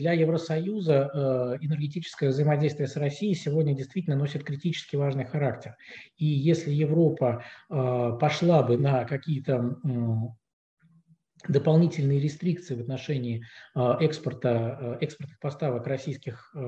Для Евросоюза э, энергетическое взаимодействие с Россией сегодня действительно носит критически важный характер. И если Европа э, пошла бы на какие-то дополнительные рестрикции в отношении а, экспорта, а, экспортных поставок российских а,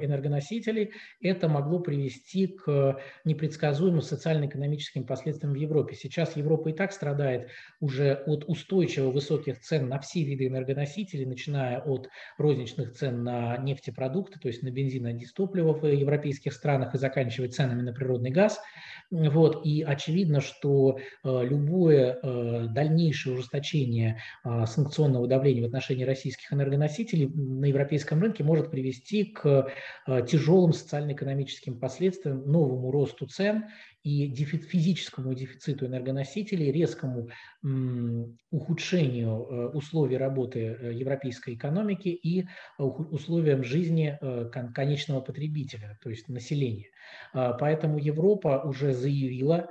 энергоносителей, это могло привести к непредсказуемым социально-экономическим последствиям в Европе. Сейчас Европа и так страдает уже от устойчиво высоких цен на все виды энергоносителей, начиная от розничных цен на нефтепродукты, то есть на бензин и дистопливо в европейских странах и заканчивая ценами на природный газ. Вот. И очевидно, что любое дальнейшее ужесточение санкционного давления в отношении российских энергоносителей на европейском рынке может привести к а, тяжелым социально-экономическим последствиям, новому росту цен и физическому дефициту энергоносителей, резкому ухудшению э, условий работы э, европейской экономики и условиям жизни э, конечного потребителя, то есть населения. А, поэтому Европа уже заявила,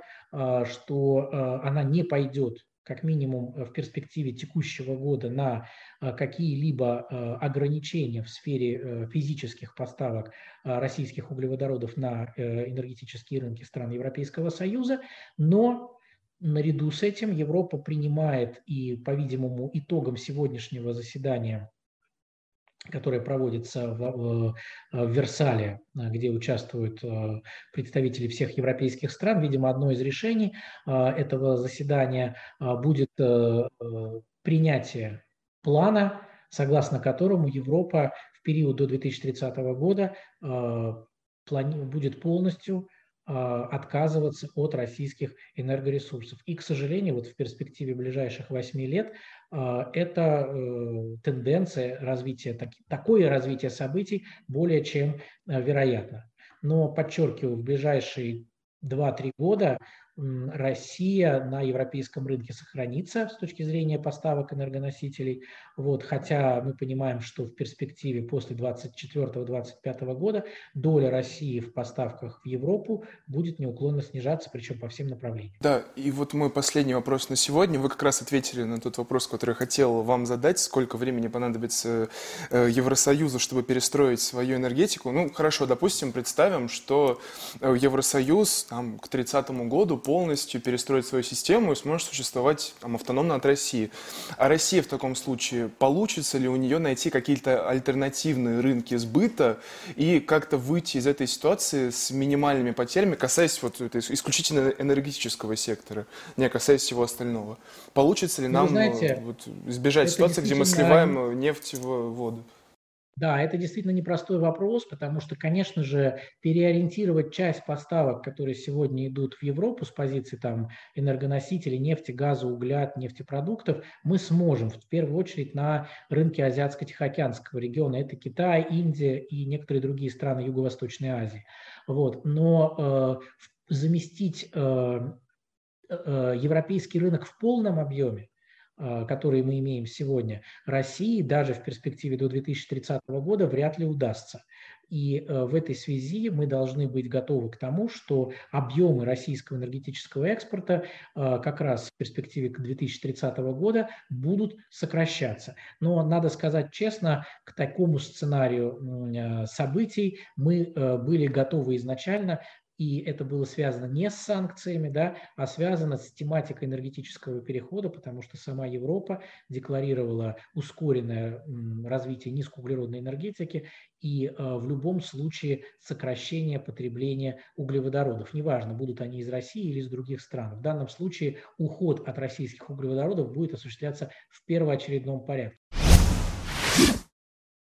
что она не пойдет как минимум э, в перспективе текущего года на э, какие-либо э, ограничения в сфере физических поставок российских углеводородов на энергетические рынки стран Европейского Союза, но наряду с этим Европа принимает и, по-видимому, итогом сегодняшнего заседания которая проводится в, в Версале, где участвуют э, представители всех европейских стран. Видимо, одно из решений э, этого заседания э, будет принятие плана, согласно которому Европа в период до 2030 года будет полностью отказываться от российских энергоресурсов. И, к сожалению, вот в перспективе ближайших 8 лет а, это э, тенденция развития, такое развитие событий более чем э, вероятно. Но, подчеркиваю, в ближайшие 2-3 года Россия на европейском рынке сохранится с точки зрения поставок энергоносителей, вот, хотя мы понимаем, что в перспективе после 2024-2025 года доля России в поставках в Европу будет неуклонно снижаться, причем по всем направлениям. Да, и вот мой последний вопрос на сегодня. Вы как раз ответили на тот вопрос, который я хотел вам задать. Сколько времени понадобится э, Евросоюзу, чтобы перестроить свою энергетику? Ну, хорошо, допустим, представим, что э, Евросоюз там, к 30 году полностью перестроить свою систему и сможет существовать там, автономно от России. А Россия в таком случае, получится ли у нее найти какие-то альтернативные рынки сбыта и как-то выйти из этой ситуации с минимальными потерями, касаясь вот исключительно энергетического сектора, не касаясь всего остального? Получится ли ну, нам знаете, вот, избежать ситуации, где мы сливаем нефть в воду? Да, это действительно непростой вопрос, потому что, конечно же, переориентировать часть поставок, которые сегодня идут в Европу с позиции там, энергоносителей, нефти, газа, угля, нефтепродуктов, мы сможем, в первую очередь, на рынке Азиатско-Тихоокеанского региона. Это Китай, Индия и некоторые другие страны Юго-Восточной Азии. Вот. Но э, заместить э, э, европейский рынок в полном объеме которые мы имеем сегодня, России даже в перспективе до 2030 года вряд ли удастся. И э, в этой связи мы должны быть готовы к тому, что объемы российского энергетического экспорта э, как раз в перспективе к 2030 года будут сокращаться. Но надо сказать честно, к такому сценарию э, событий мы были готовы изначально, и это было связано не с санкциями, да, а связано с тематикой энергетического перехода, потому что сама Европа декларировала ускоренное развитие низкоуглеродной энергетики и э, в любом случае сокращение потребления углеводородов. Неважно, будут они из России или из других стран. В данном случае уход от российских углеводородов будет осуществляться в первоочередном порядке.